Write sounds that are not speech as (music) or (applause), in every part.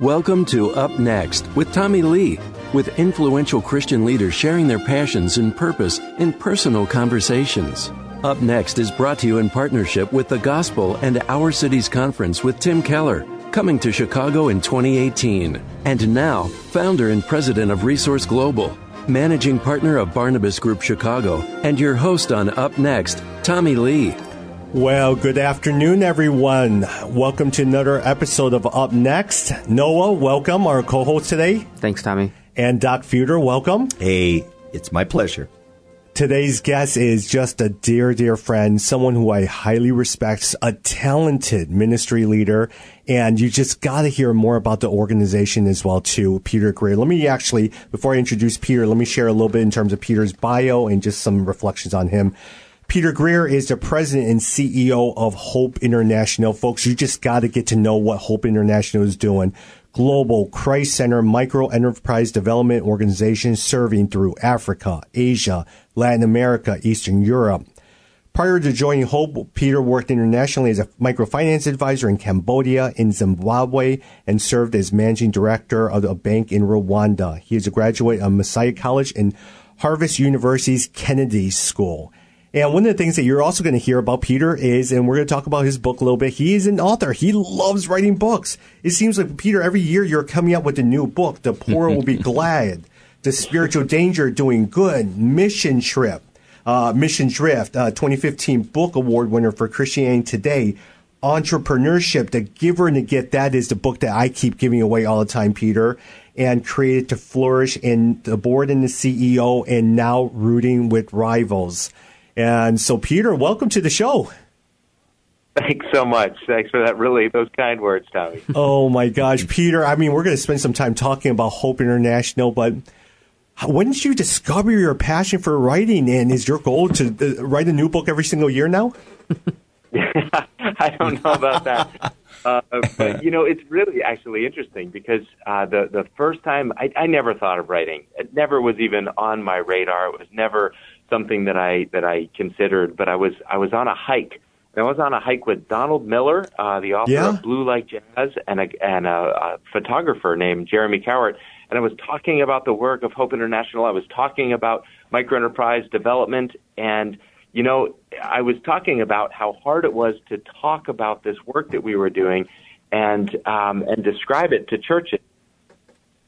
Welcome to Up Next with Tommy Lee, with influential Christian leaders sharing their passions and purpose in personal conversations. Up Next is brought to you in partnership with the Gospel and Our Cities Conference with Tim Keller, coming to Chicago in 2018. And now, founder and president of Resource Global, managing partner of Barnabas Group Chicago, and your host on Up Next, Tommy Lee. Well, good afternoon, everyone. Welcome to another episode of Up Next. Noah, welcome, our co host today. Thanks, Tommy. And Doc Fuder, welcome. Hey, it's my pleasure. Today's guest is just a dear, dear friend, someone who I highly respect, a talented ministry leader, and you just got to hear more about the organization as well, too. Peter Greer. Let me actually, before I introduce Peter, let me share a little bit in terms of Peter's bio and just some reflections on him. Peter Greer is the president and CEO of Hope International. Folks, you just got to get to know what Hope International is doing. Global Christ Center micro enterprise development organization serving through Africa, Asia, Latin America, Eastern Europe. Prior to joining Hope, Peter worked internationally as a microfinance advisor in Cambodia, in Zimbabwe, and served as managing director of a bank in Rwanda. He is a graduate of Messiah College and Harvard University's Kennedy School. And one of the things that you're also going to hear about Peter is, and we're going to talk about his book a little bit. He is an author. He loves writing books. It seems like Peter, every year you're coming up with a new book. The poor will be (laughs) glad. The spiritual danger doing good. Mission trip. Uh, Mission Drift, uh, 2015 book award winner for Christianity Today. Entrepreneurship, the giver and the get. That is the book that I keep giving away all the time, Peter. And created to flourish in the board and the CEO and now rooting with rivals. And so, Peter, welcome to the show. Thanks so much. Thanks for that. Really, those kind words, Tommy. (laughs) oh my gosh, Peter! I mean, we're going to spend some time talking about Hope International, but when did you discover your passion for writing? And is your goal to uh, write a new book every single year now? (laughs) I don't know about that. Uh, but you know, it's really actually interesting because uh, the the first time I, I never thought of writing. It never was even on my radar. It was never something that I that I considered. But I was I was on a hike. And I was on a hike with Donald Miller, uh, the author yeah. of Blue Like Jazz, and a and a, a photographer named Jeremy Cowart. And I was talking about the work of Hope International. I was talking about microenterprise development, and you know, I was talking about how hard it was to talk about this work that we were doing, and um, and describe it to churches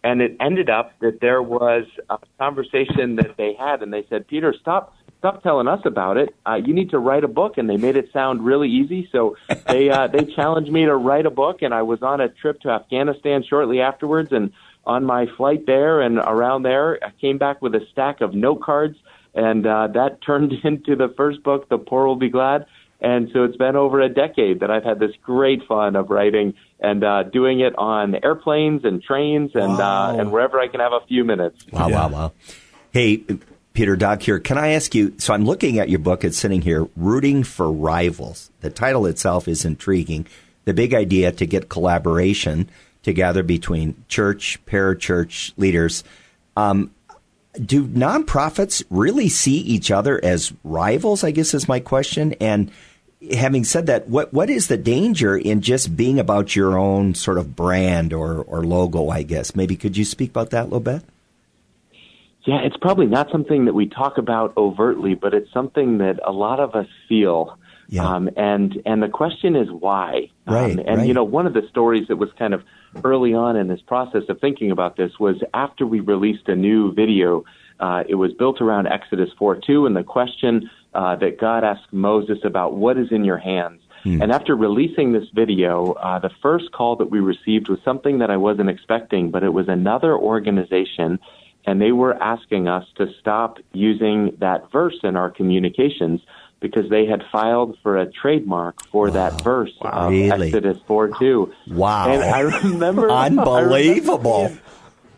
and it ended up that there was a conversation that they had, and they said, "Peter, stop." Stop telling us about it. Uh, you need to write a book, and they made it sound really easy. So (laughs) they uh, they challenged me to write a book, and I was on a trip to Afghanistan shortly afterwards. And on my flight there and around there, I came back with a stack of note cards, and uh, that (laughs) turned into the first book, "The Poor Will Be Glad." And so it's been over a decade that I've had this great fun of writing and uh, doing it on airplanes and trains and uh, wow. uh, and wherever I can have a few minutes. Wow, yeah. wow, wow. Hey, Peter Doc here. Can I ask you? So I'm looking at your book. It's sitting here, "Rooting for Rivals." The title itself is intriguing. The big idea to get collaboration together between church, parachurch leaders. Um, do nonprofits really see each other as rivals? I guess is my question. And having said that, what what is the danger in just being about your own sort of brand or or logo? I guess maybe could you speak about that a little bit? Yeah, it's probably not something that we talk about overtly, but it's something that a lot of us feel. Yeah. Um, and and the question is why. Right. Um, and right. you know, one of the stories that was kind of early on in this process of thinking about this was after we released a new video. Uh, it was built around Exodus 4 2, and the question uh, that God asked Moses about what is in your hands. Hmm. And after releasing this video, uh, the first call that we received was something that I wasn't expecting, but it was another organization, and they were asking us to stop using that verse in our communications because they had filed for a trademark for wow. that verse wow. of really? Exodus 4 2. Wow. And I remember. Unbelievable. I remember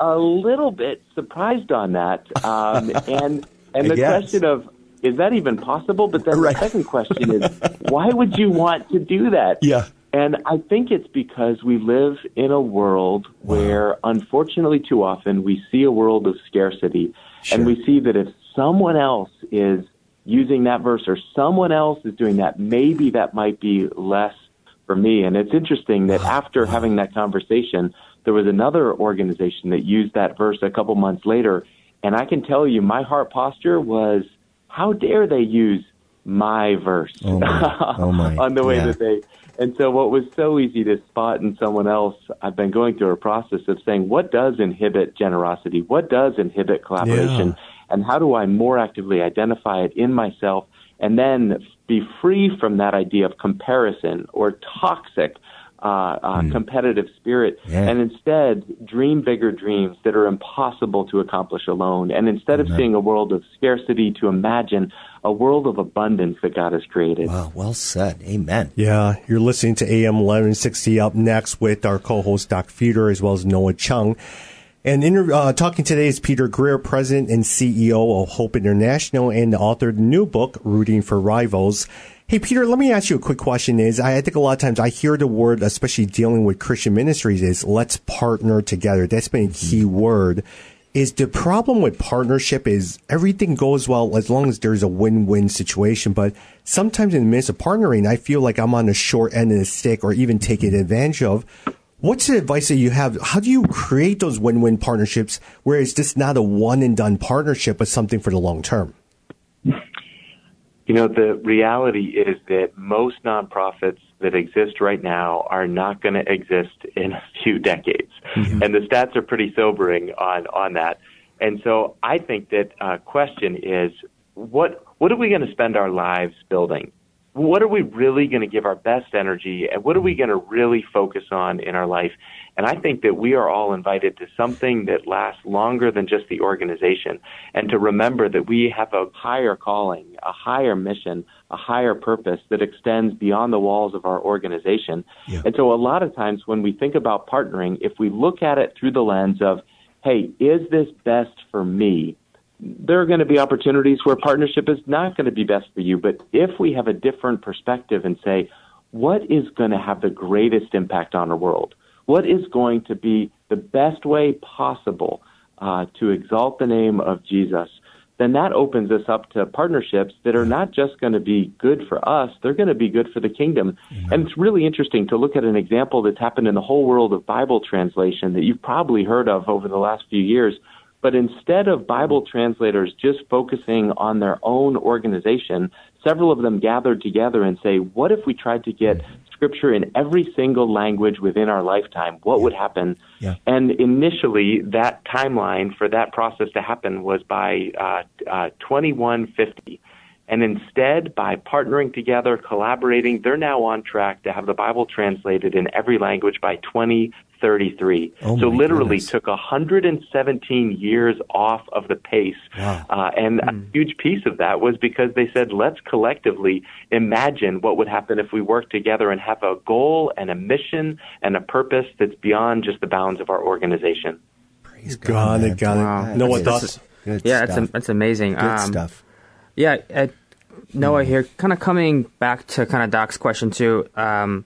a little bit surprised on that. Um, (laughs) and and the question of is that even possible? But then right. the second question is, (laughs) why would you want to do that? Yeah. And I think it's because we live in a world wow. where, unfortunately, too often we see a world of scarcity. Sure. And we see that if someone else is using that verse or someone else is doing that, maybe that might be less for me. And it's interesting that ah, after having that conversation, there was another organization that used that verse a couple months later. And I can tell you, my heart posture was, how dare they use my verse oh my. (laughs) Oh my. on the way yeah. that they. And so, what was so easy to spot in someone else, I've been going through a process of saying, what does inhibit generosity? What does inhibit collaboration? Yeah. And how do I more actively identify it in myself and then be free from that idea of comparison or toxic uh, uh, Mm. competitive spirit, Yeah. and instead dream bigger dreams that are impossible to accomplish alone. And instead of seeing a world of scarcity, to imagine a world of abundance that God has created. Wow, well said. Amen. Yeah, you're listening to AM 1160 up next with our co-host Doc Fuder as well as Noah Chung. And inter- uh, talking today is Peter Greer, President and CEO of Hope International and the author of the new book, Rooting for Rivals. Hey, Peter, let me ask you a quick question is, I, I think a lot of times I hear the word, especially dealing with Christian ministries is let's partner together. That's been a key word. Is the problem with partnership is everything goes well as long as there's a win-win situation. But sometimes in the midst of partnering, I feel like I'm on the short end of the stick or even taken advantage of. What's the advice that you have? How do you create those win-win partnerships where it's just not a one and done partnership, but something for the long term? You know, the reality is that most nonprofits that exist right now are not going to exist in a few decades. And the stats are pretty sobering on, on that. And so I think that uh, question is what, what are we going to spend our lives building? What are we really going to give our best energy and what are we mm. going to really focus on in our life? And I think that we are all invited to something that lasts longer than just the organization and to remember that we have a higher calling, a higher mission, a higher purpose that extends beyond the walls of our organization. Yeah. And so a lot of times when we think about partnering, if we look at it through the lens of, hey, is this best for me? There are going to be opportunities where partnership is not going to be best for you. But if we have a different perspective and say, what is going to have the greatest impact on our world? What is going to be the best way possible uh, to exalt the name of Jesus? Then that opens us up to partnerships that are not just going to be good for us, they're going to be good for the kingdom. And it's really interesting to look at an example that's happened in the whole world of Bible translation that you've probably heard of over the last few years. But instead of Bible translators just focusing on their own organization, several of them gathered together and say, what if we tried to get scripture in every single language within our lifetime? What would happen? Yeah. And initially, that timeline for that process to happen was by uh, uh, 2150. And instead, by partnering together, collaborating, they're now on track to have the Bible translated in every language by 2033. Oh so literally goodness. took 117 years off of the pace. Wow. Uh, and a huge piece of that was because they said, let's collectively imagine what would happen if we work together and have a goal and a mission and a purpose that's beyond just the bounds of our organization. Praise Got man. it, got it. Wow. Noah, thoughts? is- Good yeah, stuff. it's, that's amazing. Good Um, stuff. Yeah, uh, Noah here, kind of coming back to kind of Doc's question too. Um,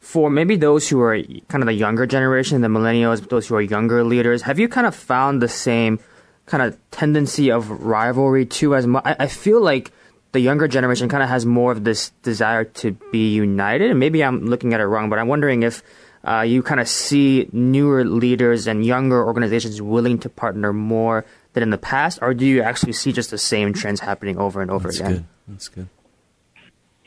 for maybe those who are kind of the younger generation, the millennials, those who are younger leaders, have you kind of found the same kind of tendency of rivalry too? As much, I, I feel like the younger generation kind of has more of this desire to be united, and maybe I'm looking at it wrong, but I'm wondering if. Uh, you kind of see newer leaders and younger organizations willing to partner more than in the past, or do you actually see just the same trends happening over and over again? That's again? good. That's good.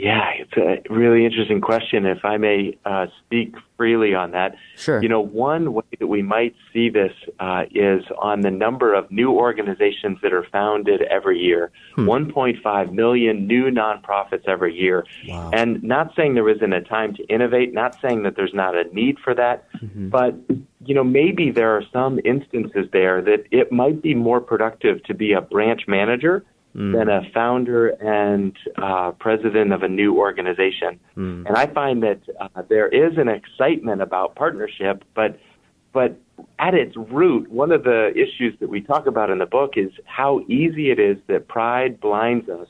Yeah, it's a really interesting question. If I may uh, speak freely on that, Sure. You know, one way that we might see this uh, is on the number of new organizations that are founded every year. 1.5 million new nonprofits every year. Wow. And not saying there isn't a time to innovate, not saying that there's not a need for that, but you know, maybe there are some instances there that it might be more productive to be a branch manager than a founder and uh, president of a new organization. And I find that uh, there is an excitement about partnership, but but at its root, one of the issues that we talk about in the book is how easy it is that pride blinds us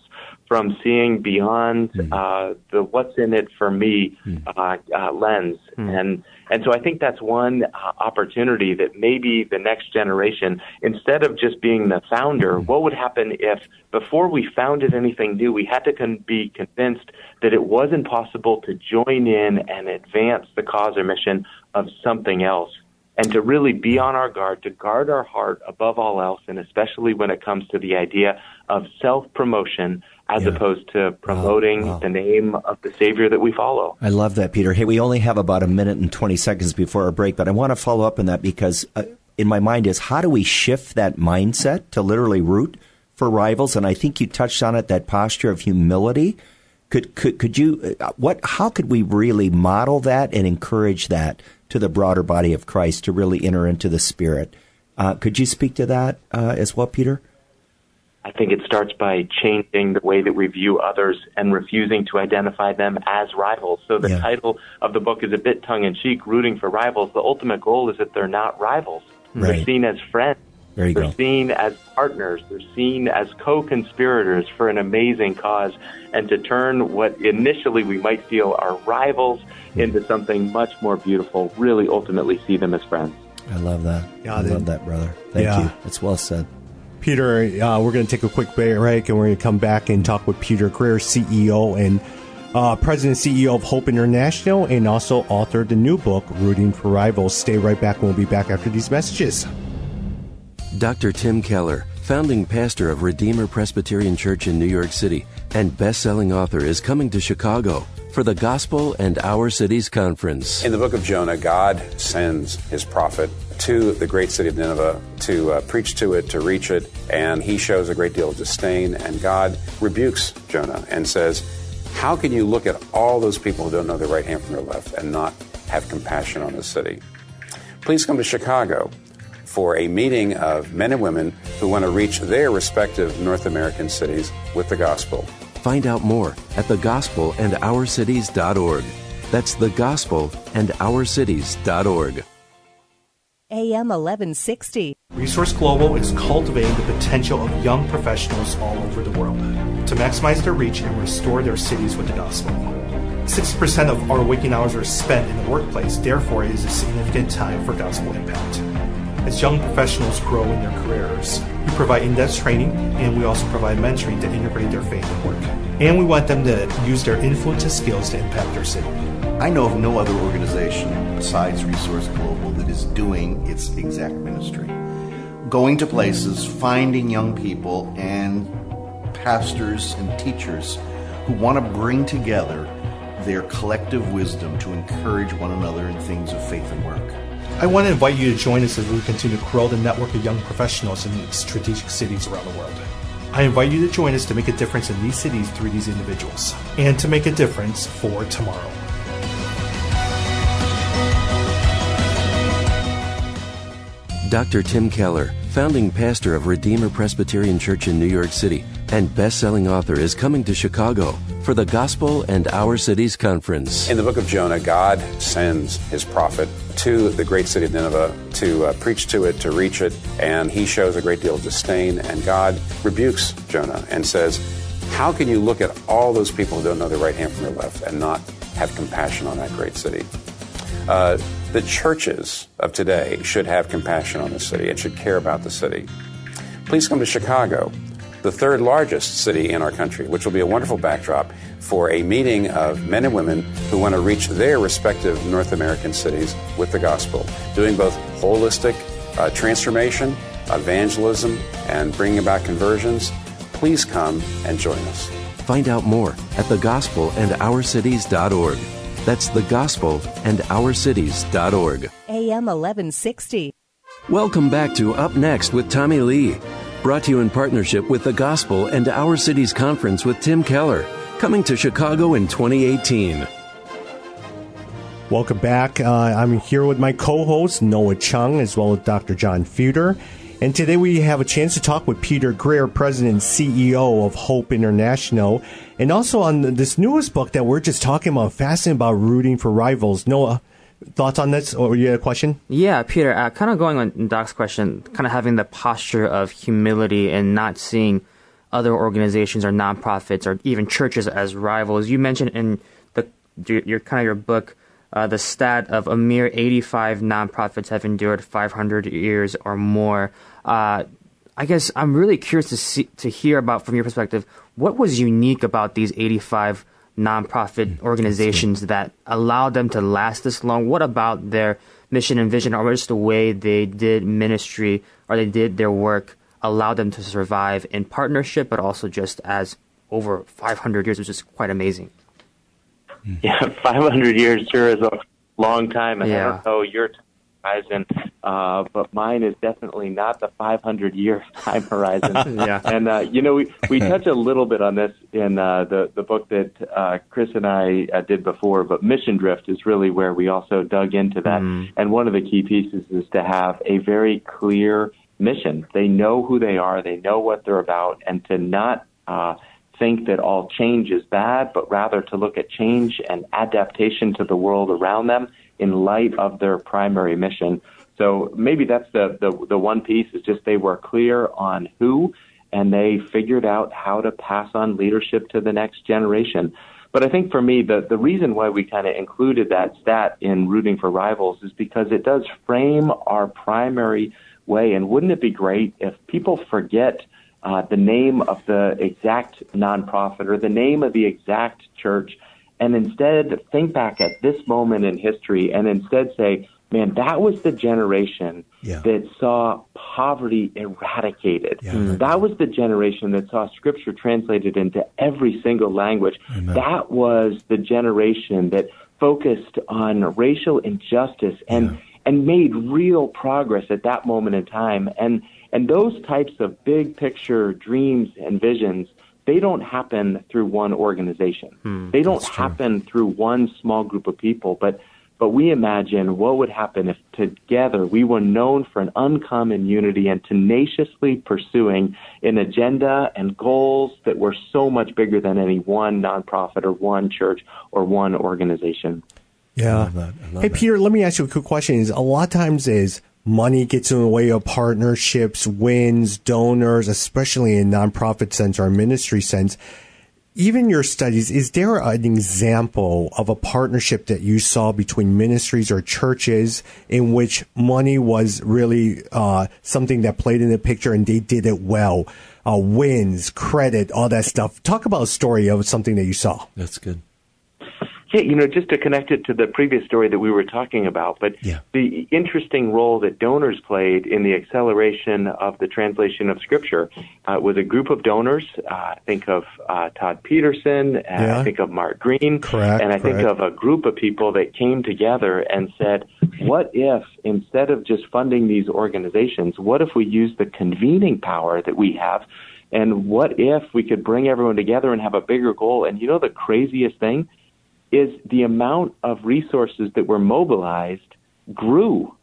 from seeing beyond uh, the "what's in it for me" uh, uh, lens, and and so I think that's one uh, opportunity that maybe the next generation, instead of just being the founder, what would happen if before we founded anything new, we had to con- be convinced that it wasn't possible to join in and advance the cause or mission of something else. and to really be on our guard, to guard our heart above all else, and especially when it comes to the idea of self promotion as Yeah. opposed to promoting the name of the Savior that we follow. I love that, Peter. Hey, we only have about a minute and 20 seconds before our break, but I want to follow up on that because uh, in my mind is how do we shift that mindset to literally root for rivals? And I think you touched on it, that posture of humility. Could, could, could you, uh, what, how could we really model that and encourage that to the broader body of Christ to really enter into the Spirit? Uh, could you speak to that uh, as well, Peter? I think it starts by changing the way that we view others and refusing to identify them as rivals. So the Yeah. title of the book is a bit tongue in cheek, rooting for rivals. The ultimate goal is that they're not rivals. Right. They're seen as friends. There you they're go. seen as partners. They're seen as co-conspirators for an amazing cause. And to turn what initially we might feel are rivals hmm. into something much more beautiful, really ultimately see them as friends. I love that. Yeah, I love that, brother. Thank Yeah. you. It's well said. Peter, uh, we're going to take a quick break and we're going to come back and talk with Peter Greer, CEO and uh, President and CEO of Hope International, and also author of the new book, Rooting for Rivals. Stay right back. We'll be back after these messages. Dr. Tim Keller, founding pastor of Redeemer Presbyterian Church in New York City and best-selling author, is coming to Chicago for the Gospel and Our Cities conference. In the book of Jonah, God sends his prophet to the great city of Nineveh to uh, preach to it, to reach it, and he shows a great deal of disdain. And God rebukes Jonah and says, How can you look at all those people who don't know their right hand from their left and not have compassion on the city? Please come to Chicago for a meeting of men and women who want to reach their respective North American cities with the gospel. Find out more at thegospelandourcities.org. That's thegospelandourcities.org. AM 1160. Resource Global is cultivating the potential of young professionals all over the world to maximize their reach and restore their cities with the gospel. 60% of our waking hours are spent in the workplace, therefore, it is a significant time for gospel impact. As young professionals grow in their careers, we provide in depth training and we also provide mentoring to integrate their faith and work. And we want them to use their influence and skills to impact their city. I know of no other organization besides Resource Global that is doing its exact ministry. Going to places, finding young people and pastors and teachers who want to bring together their collective wisdom to encourage one another in things of faith and work. I want to invite you to join us as we continue to grow the network of young professionals in strategic cities around the world. I invite you to join us to make a difference in these cities through these individuals and to make a difference for tomorrow. Dr. Tim Keller, founding pastor of Redeemer Presbyterian Church in New York City and best-selling author, is coming to Chicago for the Gospel and Our Cities conference. In the book of Jonah, God sends his prophet to the great city of Nineveh to uh, preach to it, to reach it, and he shows a great deal of disdain. And God rebukes Jonah and says, How can you look at all those people who don't know their right hand from their left and not have compassion on that great city? Uh, the churches of today should have compassion on the city and should care about the city. Please come to Chicago, the third largest city in our country, which will be a wonderful backdrop for a meeting of men and women who want to reach their respective North American cities with the gospel, doing both holistic uh, transformation, evangelism, and bringing about conversions. Please come and join us. Find out more at thegospelandourcities.org. That's thegospelandourcities.org. AM 1160. Welcome back to Up Next with Tommy Lee. Brought to you in partnership with the Gospel and Our Cities Conference with Tim Keller, coming to Chicago in 2018. Welcome back. Uh, I'm here with my co-host Noah Chung as well as Dr. John Fuder. And today we have a chance to talk with Peter Greer, President and CEO of Hope International, and also on this newest book that we're just talking about, fascinating about rooting for rivals. Noah, thoughts on this, or you had a question? Yeah, Peter, uh, kind of going on Doc's question, kind of having the posture of humility and not seeing other organizations or nonprofits or even churches as rivals. You mentioned in the your, kind of your book uh, the stat of a mere 85 nonprofits have endured 500 years or more. Uh, I guess I'm really curious to see to hear about from your perspective what was unique about these 85 nonprofit organizations that allowed them to last this long. What about their mission and vision, or just the way they did ministry or they did their work, allowed them to survive in partnership, but also just as over 500 years, which is quite amazing. (laughs) Yeah, 500 years sure is a long time. And Yeah. I don't know your time horizon, uh, but mine is definitely not the 500 year (laughs) time horizon. (laughs) Yeah. And, uh, you know, we, we touch a little bit on this in uh, the, the book that uh, Chris and I uh, did before, but Mission Drift is really where we also dug into that. And one of the key pieces is to have a very clear mission. They know who they are, they know what they're about, and to not uh, think that all change is bad, but rather to look at change and adaptation to the world around them in light of their primary mission. So maybe that's the, the, the one piece is just they were clear on who and they figured out how to pass on leadership to the next generation. But I think for me, the, the reason why we kind of included that stat in rooting for rivals is because it does frame our primary way. And wouldn't it be great if people forget uh, the name of the exact nonprofit or the name of the exact church and instead think back at this moment in history and instead say, man, that was the generation Yeah. that saw poverty eradicated. That was the generation that saw scripture translated into every single language. That was the generation that focused on racial injustice and and made real progress at that moment in time. And and those types of big picture dreams and visions, they don't happen through one organization. they don't happen through one small group of people, but but we imagine what would happen if together we were known for an uncommon unity and tenaciously pursuing an agenda and goals that were so much bigger than any one nonprofit or one church or one organization. Yeah. Hey, Peter, let me ask you a quick question. Is a lot of times is money gets in the way of partnerships, wins, donors, especially in nonprofit sense or ministry sense. Even your studies, is there an example of a partnership that you saw between ministries or churches in which money was really uh, something that played in the picture and they did it well? Uh, wins, credit, all that stuff. Talk about a story of something that you saw. That's good. Yeah, you know, just to connect it to the previous story that we were talking about, but Yeah. the interesting role that donors played in the acceleration of the translation of Scripture uh, was a group of donors. Uh, think of uh, Todd Peterson, and Yeah. I think of Mart Green, Correct, and I think of a group of people that came together and said, what if instead of just funding these organizations, what if we use the convening power that we have? And what if we could bring everyone together and have a bigger goal? And you know the craziest thing? Is the amount of resources that were mobilized grew.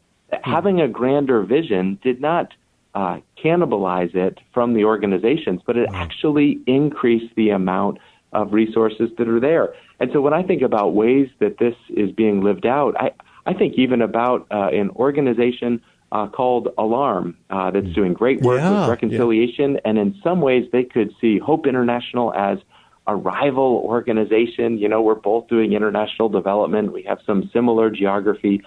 Having a grander vision did not uh, cannibalize it from the organizations, but it actually increased the amount of resources that are there. And so when I think about ways that this is being lived out, I, I think even about uh, an organization uh, called Alarm uh, that's doing great work Yeah, with reconciliation, and in some ways they could see Hope International as a rival organization. You know, we're both doing international development. We have some similar geography.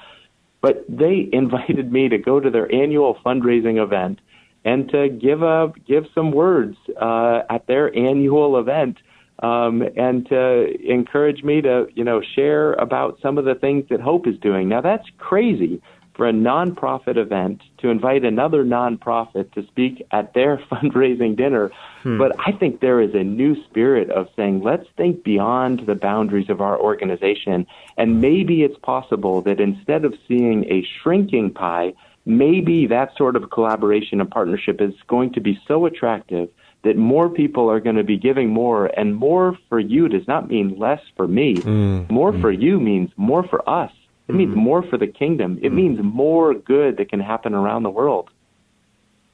But they (laughs) invited me to go to their annual fundraising event and to give a give some words uh, at their annual event um, and to encourage me to you know share about some of the things that Hope is doing. Now that's crazy for a nonprofit event to invite another nonprofit to speak at their (laughs) fundraising dinner. Hmm. But I think there is a new spirit of saying, let's think beyond the boundaries of our organization. And maybe it's possible that instead of seeing a shrinking pie, maybe that sort of collaboration and partnership is going to be so attractive that more people are going to be giving more and more for you does not mean less for me. Hmm. More hmm. for you means more for us. It means more for the kingdom. It means more good that can happen around the world.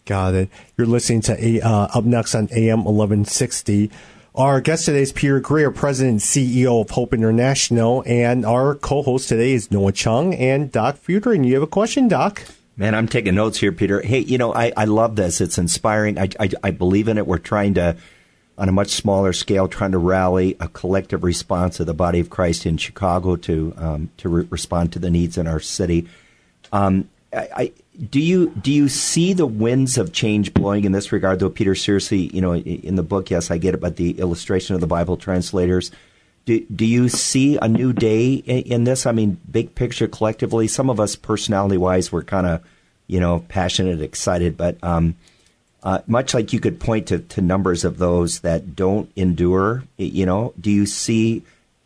Got it. You're listening to A- uh, Up Next on AM 1160. Our guest today is Peter Greer, President and CEO of Hope International, and our co-host today is Noah Chung and Doc Fuder. And you have a question, Doc? Man, I'm taking notes here, Peter. Hey, you know, I, I love this. It's inspiring. I, I, I believe in it. We're trying to, on a much smaller scale, trying to rally a collective response of the body of Christ in Chicago to um, to re- respond to the needs in our city. Um, I, I, do you do you see the winds of change blowing in this regard, though, Peter? Seriously, you know, in the book, yes, I get it, but the illustration of the Bible translators. Do, do you see a new day in, in this? I mean, big picture collectively, some of us personality wise, we're kind of, you know, passionate, excited, but um, uh, much like you could point to, to numbers of those that don't endure, you know, do you see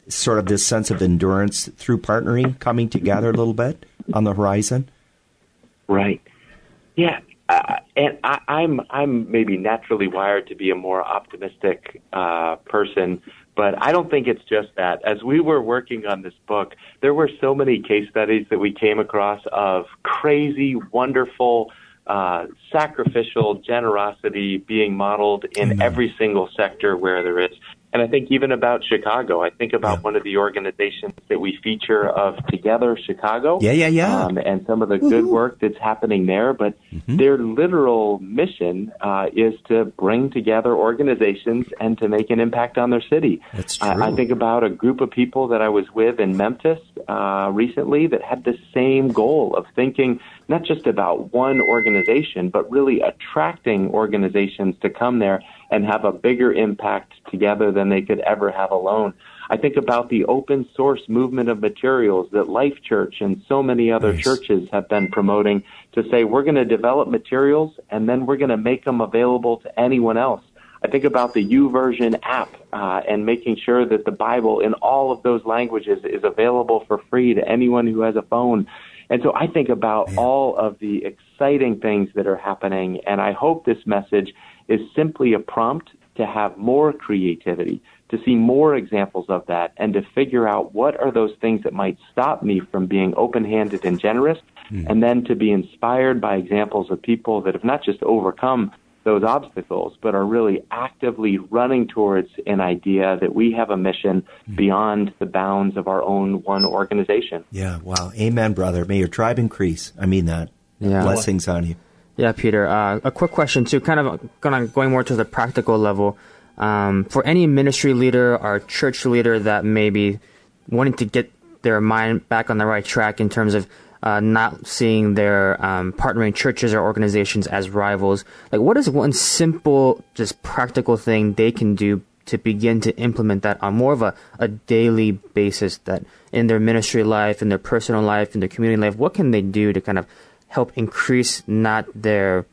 sort of this sense of endurance through partnering coming together a little bit on the horizon? Right. Yeah. Uh, and I, I'm I'm maybe naturally wired to be a more optimistic uh, person, but I don't think it's just that. As we were working on this book, there were so many case studies that we came across of crazy, wonderful, uh, sacrificial generosity being modeled in mm-hmm. every single sector where there is. And I think even about Chicago, I think about yeah. one of the organizations that we feature of Together Chicago. Yeah, yeah, yeah. Um, and some of the Woo-hoo. good work that's happening there. But mm-hmm. their literal mission uh, is to bring together organizations and to make an impact on their city. That's true. I, I think about a group of people that I was with in Memphis uh, recently that had the same goal of thinking not just about one organization, but really attracting organizations to come there and have a bigger impact together than they could ever have alone. I think about the open source movement of materials that Life Church and so many other nice. churches have been promoting to say we're going to develop materials and then we're going to make them available to anyone else. I think about the YouVersion app uh, and making sure that the Bible in all of those languages is available for free to anyone who has a phone. And so I think about all of the exciting things that are happening, and I hope this message is simply a prompt to have more creativity, to see more examples of that, and to figure out what are those things that might stop me from being open handed and generous, mm. and then to be inspired by examples of people that have not just overcome those obstacles, but are really actively running towards an idea that we have a mission mm. beyond the bounds of our own one organization. Yeah, wow. Amen, brother. May your tribe increase. I mean that. Yeah. Blessings on you. Yeah, Peter. Uh, a quick question too, kind of going more to the practical level. Um, for any ministry leader or church leader that may be wanting to get their mind back on the right track in terms of uh, not seeing their um, partnering churches or organizations as rivals, like what is one simple, just practical thing they can do to begin to implement that on more of a, a daily basis that in their ministry life, in their personal life, in their community life, what can they do to kind of help increase not their,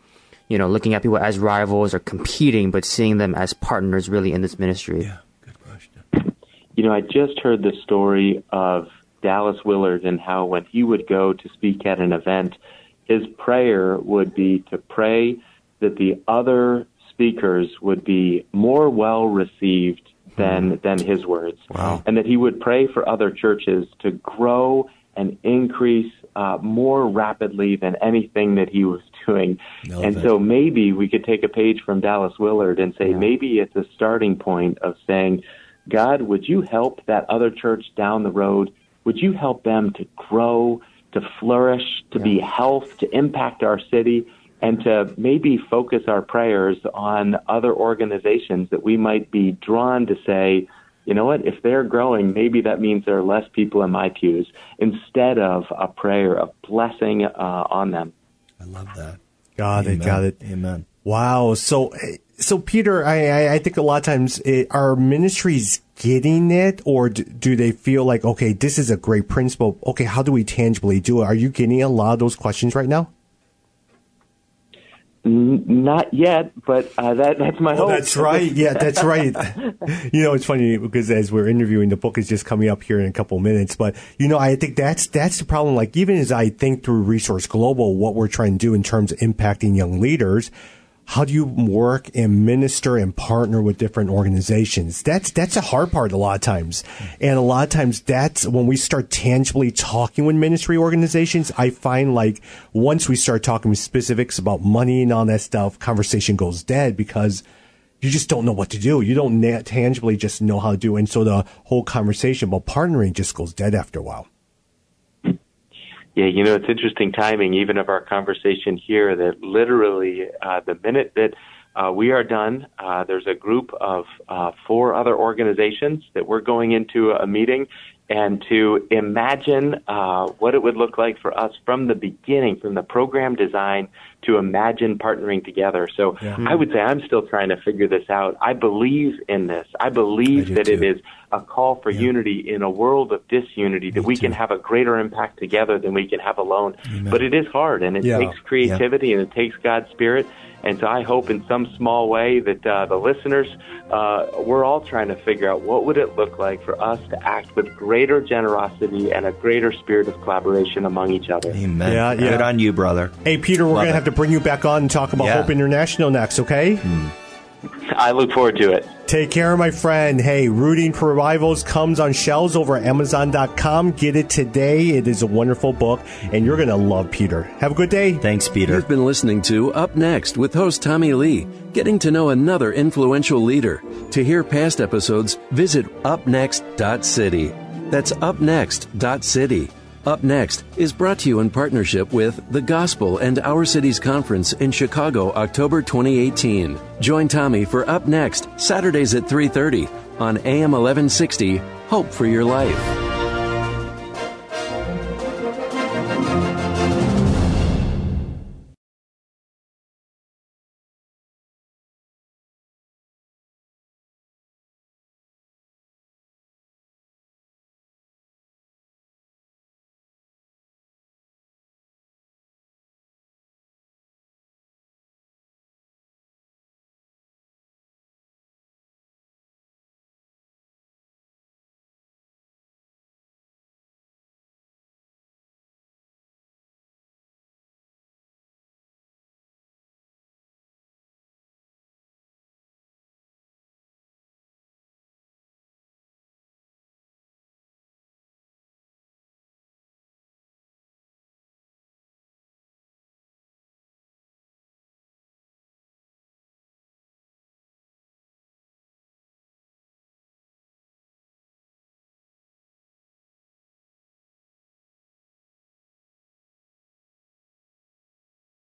you know, looking at people as rivals or competing, but seeing them as partners really in this ministry? Yeah, good question. You know, I just heard the story of Dallas Willard and how when he would go to speak at an event, his prayer would be to pray that the other speakers would be more well received than hmm. than his words. Wow. And that he would pray for other churches to grow and increase uh, more rapidly than anything that he was doing. No, and so maybe we could take a page from Dallas Willard and say yeah. maybe it's a starting point of saying, God, would you help that other church down the road? Would you help them to grow, to flourish, to yeah. be health, to impact our city? and to maybe focus our prayers on other organizations that we might be drawn to say, you know what, if they're growing, maybe that means there are less people in my pews instead of a prayer of blessing uh, on them. I love that. Got Amen. it. Got it. Amen. Wow. So, so Peter, I, I think a lot of times it, are ministries getting it, or do, do they feel like, okay, this is a great principle. Okay, how do we tangibly do it? Are you getting a lot of those questions right now? Not yet, but uh, that that's my oh, hope. That's right. Yeah, that's right. (laughs) you know, it's funny because as we're interviewing, the book is just coming up here in a couple of minutes. But you know, I think that's that's the problem. Like even as I think through Resource Global, what we're trying to do in terms of impacting young leaders, how do you work and minister and partner with different organizations? That's that's a hard part a lot of times, and a lot of times that's when we start tangibly talking with ministry organizations. I find like once we start talking specifics about money and all that stuff, conversation goes dead because you just don't know what to do. You don't na- tangibly just know how to do, and so the whole conversation about partnering just goes dead after a while. Yeah, you know, it's interesting timing, even of our conversation here, that literally uh, the minute that uh, we are done, uh, there's a group of uh, four other organizations that we're going into a meeting and to imagine uh, what it would look like for us from the beginning, from the program design to imagine partnering together. So yeah. I would say I'm still trying to figure this out. I believe in this. I believe I that too. it is a call for unity in a world of disunity that we can have a greater impact together than we can have alone. But it is hard and it Yeah. takes creativity and it takes God's Spirit. And so I hope in some small way that uh, the listeners, uh, we're all trying to figure out what would it look like for us to act with greater generosity and a greater spirit of collaboration among each other. Amen. Yeah, yeah. Good on you, brother. Hey, Peter, we're going to have to bring you back on and talk about Yeah. Hope International next, okay? I look forward to it. Take care, my friend. Hey, Rooting for Rivals comes on shelves over at Amazon.com. Get it today. It is a wonderful book, and you're going to love Peter. Have a good day. Thanks, Peter. You've been listening to Up Next with host Tommy Lee, getting to know another influential leader. To hear past episodes, visit upnext.city. That's upnext.city. Up Next is brought to you in partnership with The Gospel and Our Cities Conference in Chicago, October 2018. Join Tommy for Up Next, Saturdays at 3:30 on AM 1160. Hope for your life.